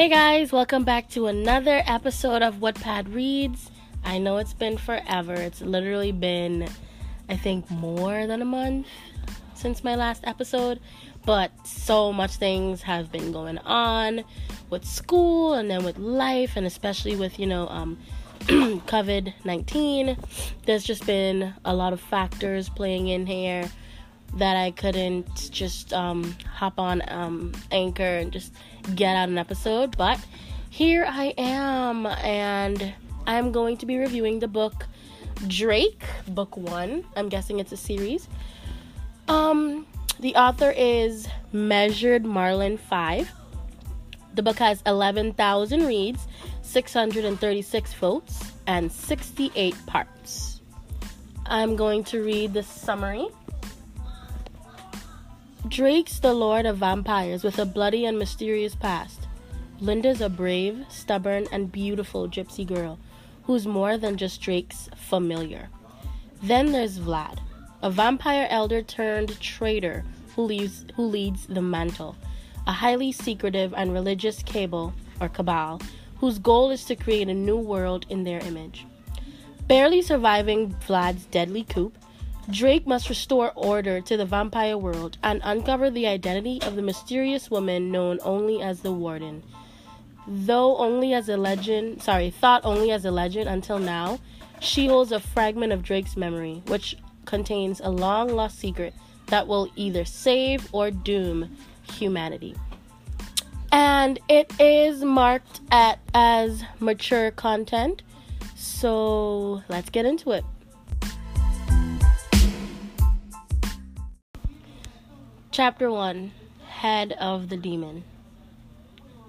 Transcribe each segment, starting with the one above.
Hey guys, welcome back to another episode of Wattpad Reads. I know it's been forever. It's literally been, I think, more than a month since my last episode, but so much things have been going on with school and then with life, and especially with, you know, um, COVID 19. There's just been a lot of factors playing in here that I couldn't just um, hop on um, Anchor and just get out an episode. But here I am, and I'm going to be reviewing the book Drake, book one. I'm guessing it's a series. Um, the author is Measured Marlin 5. The book has 11,000 reads, 636 votes, and 68 parts. I'm going to read the summary. Drake's the lord of vampires with a bloody and mysterious past. Linda's a brave, stubborn, and beautiful gypsy girl who's more than just Drake's familiar. Then there's Vlad, a vampire elder turned traitor who leads, who leads the mantle, a highly secretive and religious cabal or cabal whose goal is to create a new world in their image. Barely surviving Vlad's deadly coup, Drake must restore order to the vampire world and uncover the identity of the mysterious woman known only as the Warden. Though only as a legend, sorry, thought only as a legend until now, she holds a fragment of Drake's memory, which contains a long lost secret that will either save or doom humanity. And it is marked at as mature content. So let's get into it. Chapter 1 Head of the Demon.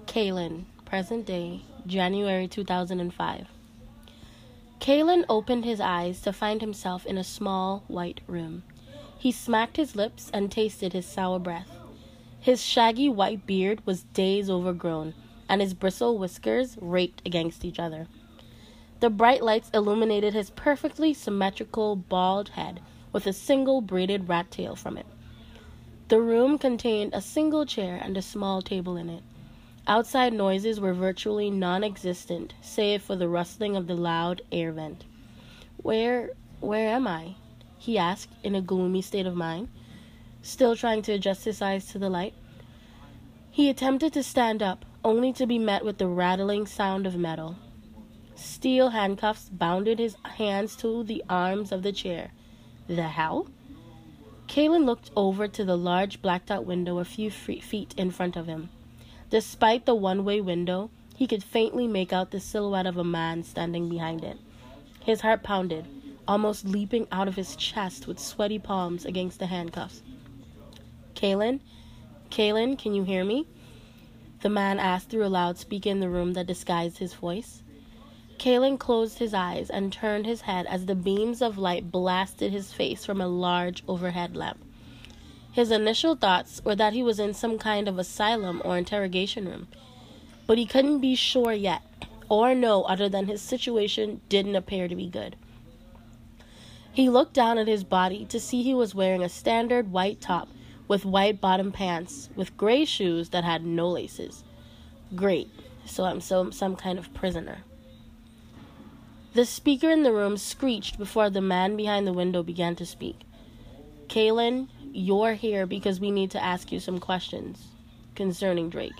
Kalen, present day, January 2005. Kalen opened his eyes to find himself in a small white room. He smacked his lips and tasted his sour breath. His shaggy white beard was days overgrown, and his bristle whiskers raked against each other. The bright lights illuminated his perfectly symmetrical bald head with a single braided rat tail from it. The room contained a single chair and a small table in it. Outside noises were virtually non existent, save for the rustling of the loud air vent. Where where am I? he asked in a gloomy state of mind, still trying to adjust his eyes to the light. He attempted to stand up, only to be met with the rattling sound of metal. Steel handcuffs bounded his hands to the arms of the chair. The hell? Kalen looked over to the large blacked out window a few feet in front of him. Despite the one way window, he could faintly make out the silhouette of a man standing behind it. His heart pounded, almost leaping out of his chest with sweaty palms against the handcuffs. Kalen? Kalen, can you hear me? The man asked through a loudspeaker in the room that disguised his voice. Kalen closed his eyes and turned his head as the beams of light blasted his face from a large overhead lamp. His initial thoughts were that he was in some kind of asylum or interrogation room, but he couldn't be sure yet, or know other than his situation didn't appear to be good. He looked down at his body to see he was wearing a standard white top with white bottom pants with gray shoes that had no laces. Great, so I'm so, some kind of prisoner. The speaker in the room screeched before the man behind the window began to speak. Kalen, you're here because we need to ask you some questions concerning Drake.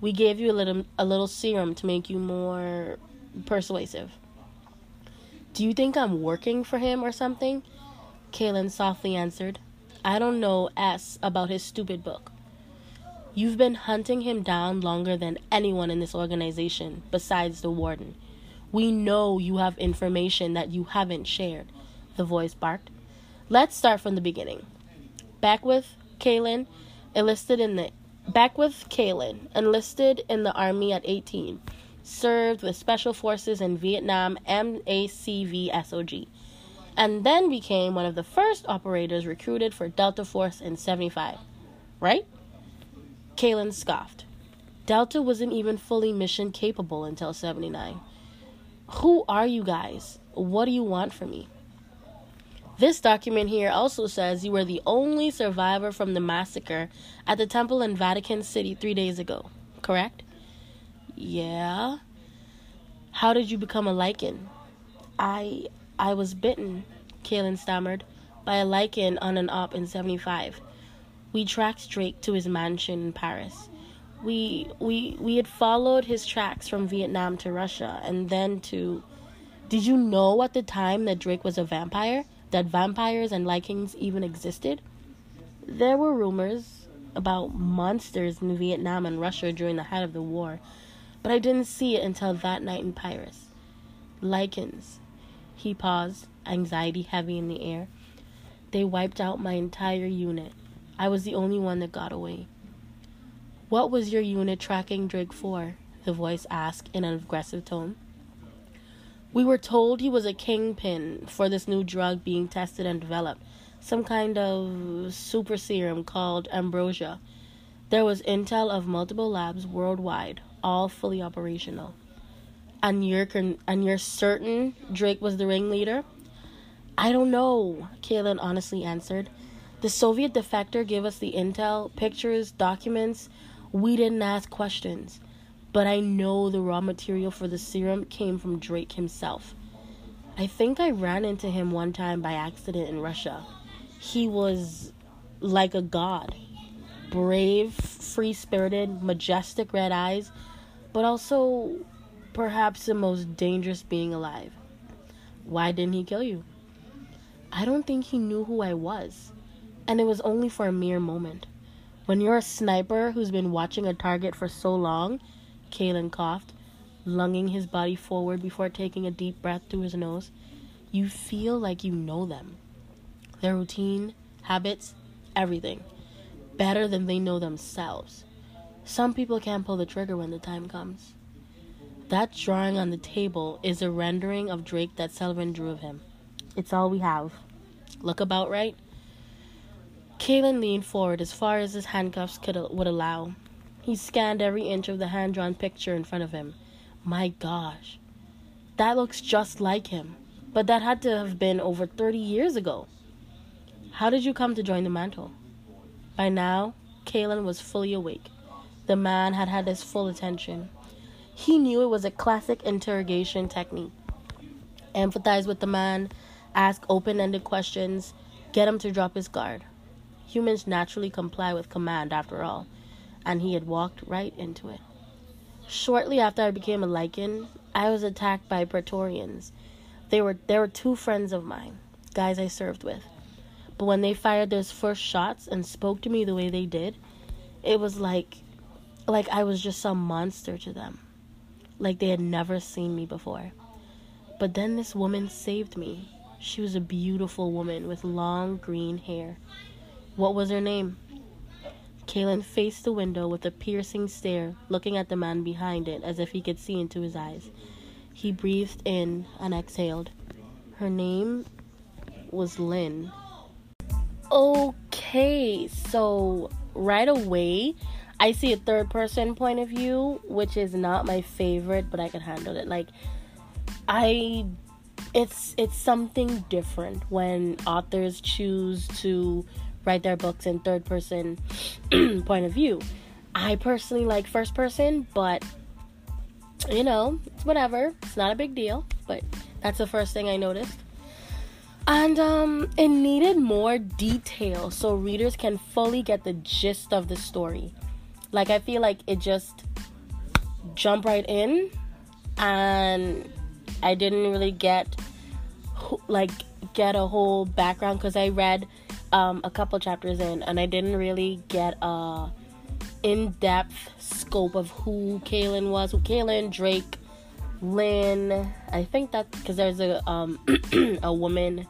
We gave you a little a little serum to make you more persuasive. Do you think I'm working for him or something? Kalen softly answered. I don't know S about his stupid book. You've been hunting him down longer than anyone in this organization, besides the warden. We know you have information that you haven't shared, the voice barked. Let's start from the beginning. Back with Kalen enlisted in the back with Kalen enlisted in the army at 18. Served with special forces in Vietnam MACV SOG and then became one of the first operators recruited for Delta Force in 75. Right? Kalen scoffed. Delta wasn't even fully mission capable until 79. Who are you guys? What do you want from me? This document here also says you were the only survivor from the massacre at the temple in Vatican City three days ago, correct? Yeah. How did you become a lycan? I I was bitten, Kaylin stammered, by a lycan on an op in 75. We tracked Drake to his mansion in Paris. We we we had followed his tracks from Vietnam to Russia and then to Did you know at the time that Drake was a vampire? That vampires and lycans even existed? There were rumors about monsters in Vietnam and Russia during the height of the war, but I didn't see it until that night in Paris. Lycans. He paused, anxiety heavy in the air. They wiped out my entire unit. I was the only one that got away. What was your unit tracking Drake for? The voice asked in an aggressive tone. We were told he was a kingpin for this new drug being tested and developed, some kind of super serum called ambrosia. There was intel of multiple labs worldwide, all fully operational. And you're con- and you're certain Drake was the ringleader? I don't know, Kaylin honestly answered. The Soviet defector gave us the intel, pictures, documents. We didn't ask questions. But I know the raw material for the serum came from Drake himself. I think I ran into him one time by accident in Russia. He was like a god brave, free spirited, majestic red eyes, but also perhaps the most dangerous being alive. Why didn't he kill you? I don't think he knew who I was, and it was only for a mere moment. When you're a sniper who's been watching a target for so long, Kalen coughed, lunging his body forward before taking a deep breath through his nose, you feel like you know them. Their routine, habits, everything. Better than they know themselves. Some people can't pull the trigger when the time comes. That drawing on the table is a rendering of Drake that Sullivan drew of him. It's all we have. Look about right. Kalen leaned forward as far as his handcuffs could uh, would allow. He scanned every inch of the hand drawn picture in front of him. My gosh, that looks just like him. But that had to have been over 30 years ago. How did you come to join the mantle? By now, Kalen was fully awake. The man had had his full attention. He knew it was a classic interrogation technique. Empathize with the man, ask open ended questions, get him to drop his guard. Humans naturally comply with command, after all, and he had walked right into it. Shortly after I became a lycan, I was attacked by Praetorians. They were there were two friends of mine, guys I served with. But when they fired those first shots and spoke to me the way they did, it was like like I was just some monster to them. Like they had never seen me before. But then this woman saved me. She was a beautiful woman with long green hair. What was her name? Kalen faced the window with a piercing stare, looking at the man behind it as if he could see into his eyes. He breathed in and exhaled. Her name was Lynn. Okay, so right away, I see a third person point of view, which is not my favorite, but I can handle it. Like, I it's it's something different when authors choose to write their books in third person point of view. I personally like first person, but you know, it's whatever. It's not a big deal, but that's the first thing I noticed. And um it needed more detail so readers can fully get the gist of the story. Like I feel like it just jumped right in and I didn't really get like get a whole background cuz I read um, a couple chapters in and I didn't really get a in-depth scope of who Kaylin was, who Kaylin, Drake, Lynn. I think that because there's a um, a woman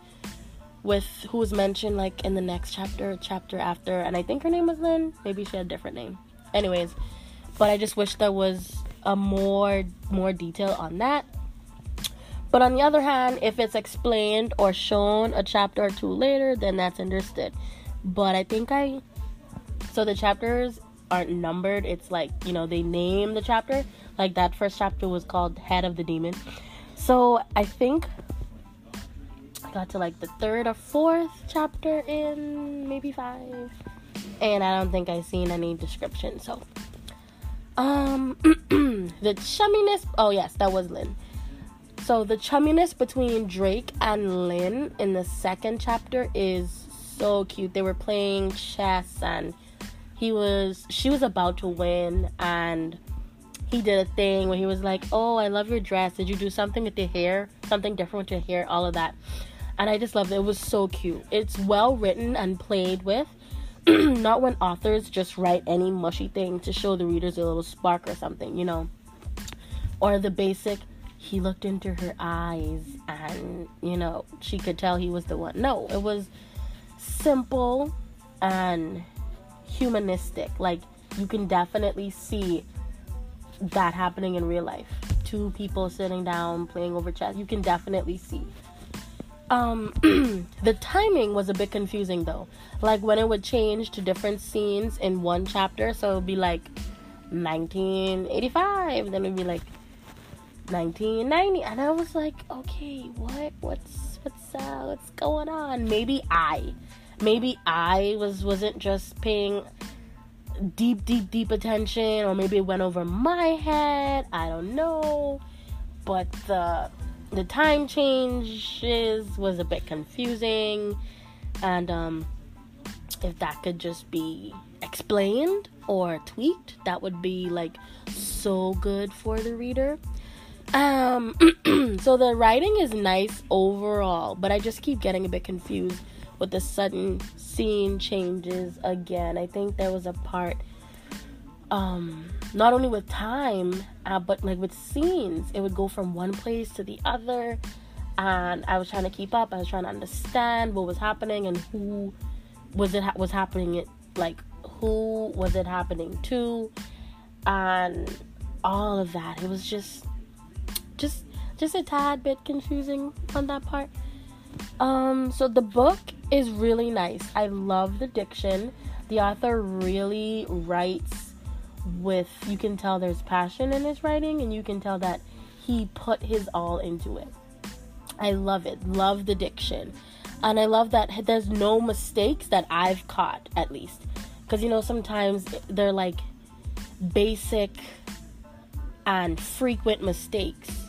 with who was mentioned like in the next chapter, chapter after, and I think her name was Lynn. Maybe she had a different name. Anyways, but I just wish there was a more more detail on that. But on the other hand, if it's explained or shown a chapter or two later, then that's understood. But I think I so the chapters aren't numbered. It's like, you know, they name the chapter. Like that first chapter was called Head of the Demon. So I think I got to like the third or fourth chapter in maybe five. And I don't think I've seen any description. So Um, the chumminess. Oh yes, that was Lynn. So the chumminess between Drake and Lynn in the second chapter is so cute. They were playing chess and he was she was about to win and he did a thing where he was like, "Oh, I love your dress. Did you do something with your hair? Something different with your hair? All of that." And I just loved it. It was so cute. It's well written and played with. Not when authors just write any mushy thing to show the readers a little spark or something, you know. Or the basic he looked into her eyes and, you know, she could tell he was the one. No, it was simple and humanistic. Like you can definitely see that happening in real life. Two people sitting down playing over chess. You can definitely see. Um, the timing was a bit confusing though. Like when it would change to different scenes in one chapter, so it would be like 1985, then it would be like 1990, and I was like, okay, what, what's, what's, uh, what's going on? Maybe I, maybe I was wasn't just paying deep, deep, deep attention, or maybe it went over my head. I don't know. But the the time changes was a bit confusing, and um, if that could just be explained or tweaked, that would be like so good for the reader. Um, so the writing is nice overall, but I just keep getting a bit confused with the sudden scene changes again. I think there was a part um not only with time uh, but like with scenes. It would go from one place to the other and i was trying to keep up. I was trying to understand what was happening and who was it ha- was happening it like who was it happening to? And all of that. It was just just a tad bit confusing on that part um, so the book is really nice. I love the diction. The author really writes with you can tell there's passion in his writing and you can tell that he put his all into it. I love it. Love the diction. And I love that there's no mistakes that I've caught at least. Cuz you know sometimes they're like basic and frequent mistakes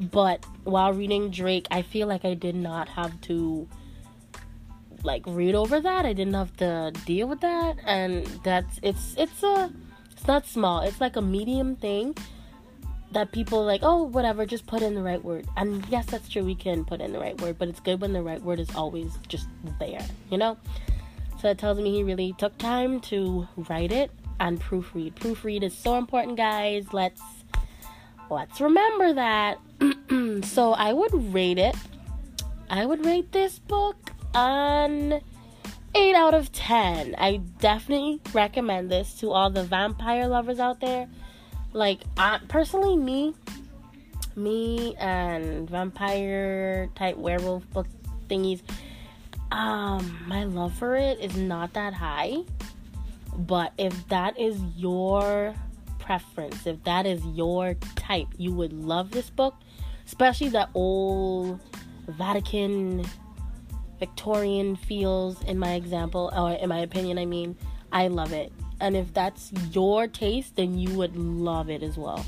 but while reading Drake, I feel like I did not have to like read over that. I didn't have to deal with that, and that's it's it's a it's not small. It's like a medium thing that people like. Oh, whatever, just put in the right word. And yes, that's true. We can put in the right word, but it's good when the right word is always just there. You know. So that tells me he really took time to write it and proofread. Proofread is so important, guys. Let's let's remember that. so I would rate it. I would rate this book an 8 out of 10. I definitely recommend this to all the vampire lovers out there. Like, I, personally, me, me and vampire type werewolf book thingies, um, my love for it is not that high. But if that is your preference, if that is your type, you would love this book, especially the old Vatican Victorian feels in my example, or in my opinion, I mean, I love it. And if that's your taste, then you would love it as well.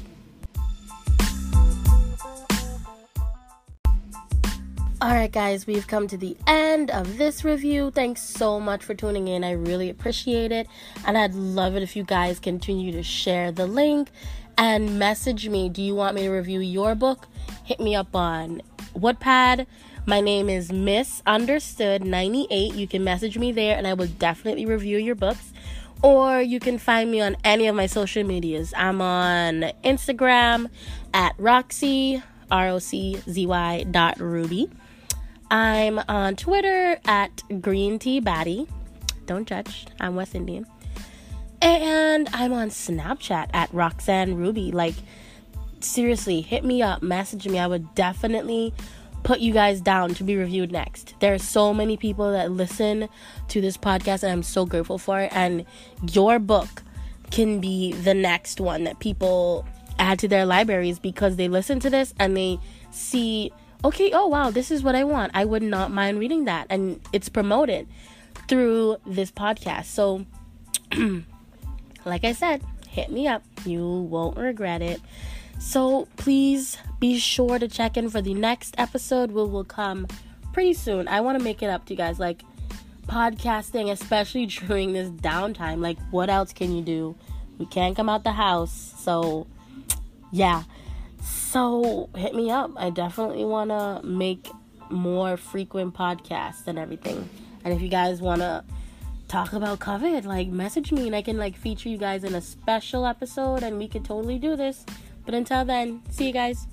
Alright, guys, we've come to the end of this review. Thanks so much for tuning in. I really appreciate it. And I'd love it if you guys continue to share the link and message me. Do you want me to review your book? Hit me up on Wattpad. My name is Miss Understood 98. You can message me there and I will definitely review your books. Or you can find me on any of my social medias. I'm on Instagram at Roxy, R O C Z Y dot Ruby. I'm on Twitter at Green Tea Batty. Don't judge, I'm West Indian. And I'm on Snapchat at Roxanne Ruby. Like, seriously, hit me up, message me. I would definitely put you guys down to be reviewed next. There are so many people that listen to this podcast, and I'm so grateful for it. And your book can be the next one that people add to their libraries because they listen to this and they see okay, oh wow, this is what I want. I would not mind reading that. And it's promoted through this podcast. So, like I said, hit me up. You won't regret it. So please be sure to check in for the next episode, which will come pretty soon. I want to make it up to you guys. Like, podcasting, especially during this downtime, like, what else can you do? We can't come out the house. So, yeah. So, hit me up. I definitely want to make more frequent podcasts and everything. And if you guys want to talk about COVID, like message me and I can like feature you guys in a special episode and we could totally do this. But until then, see you guys.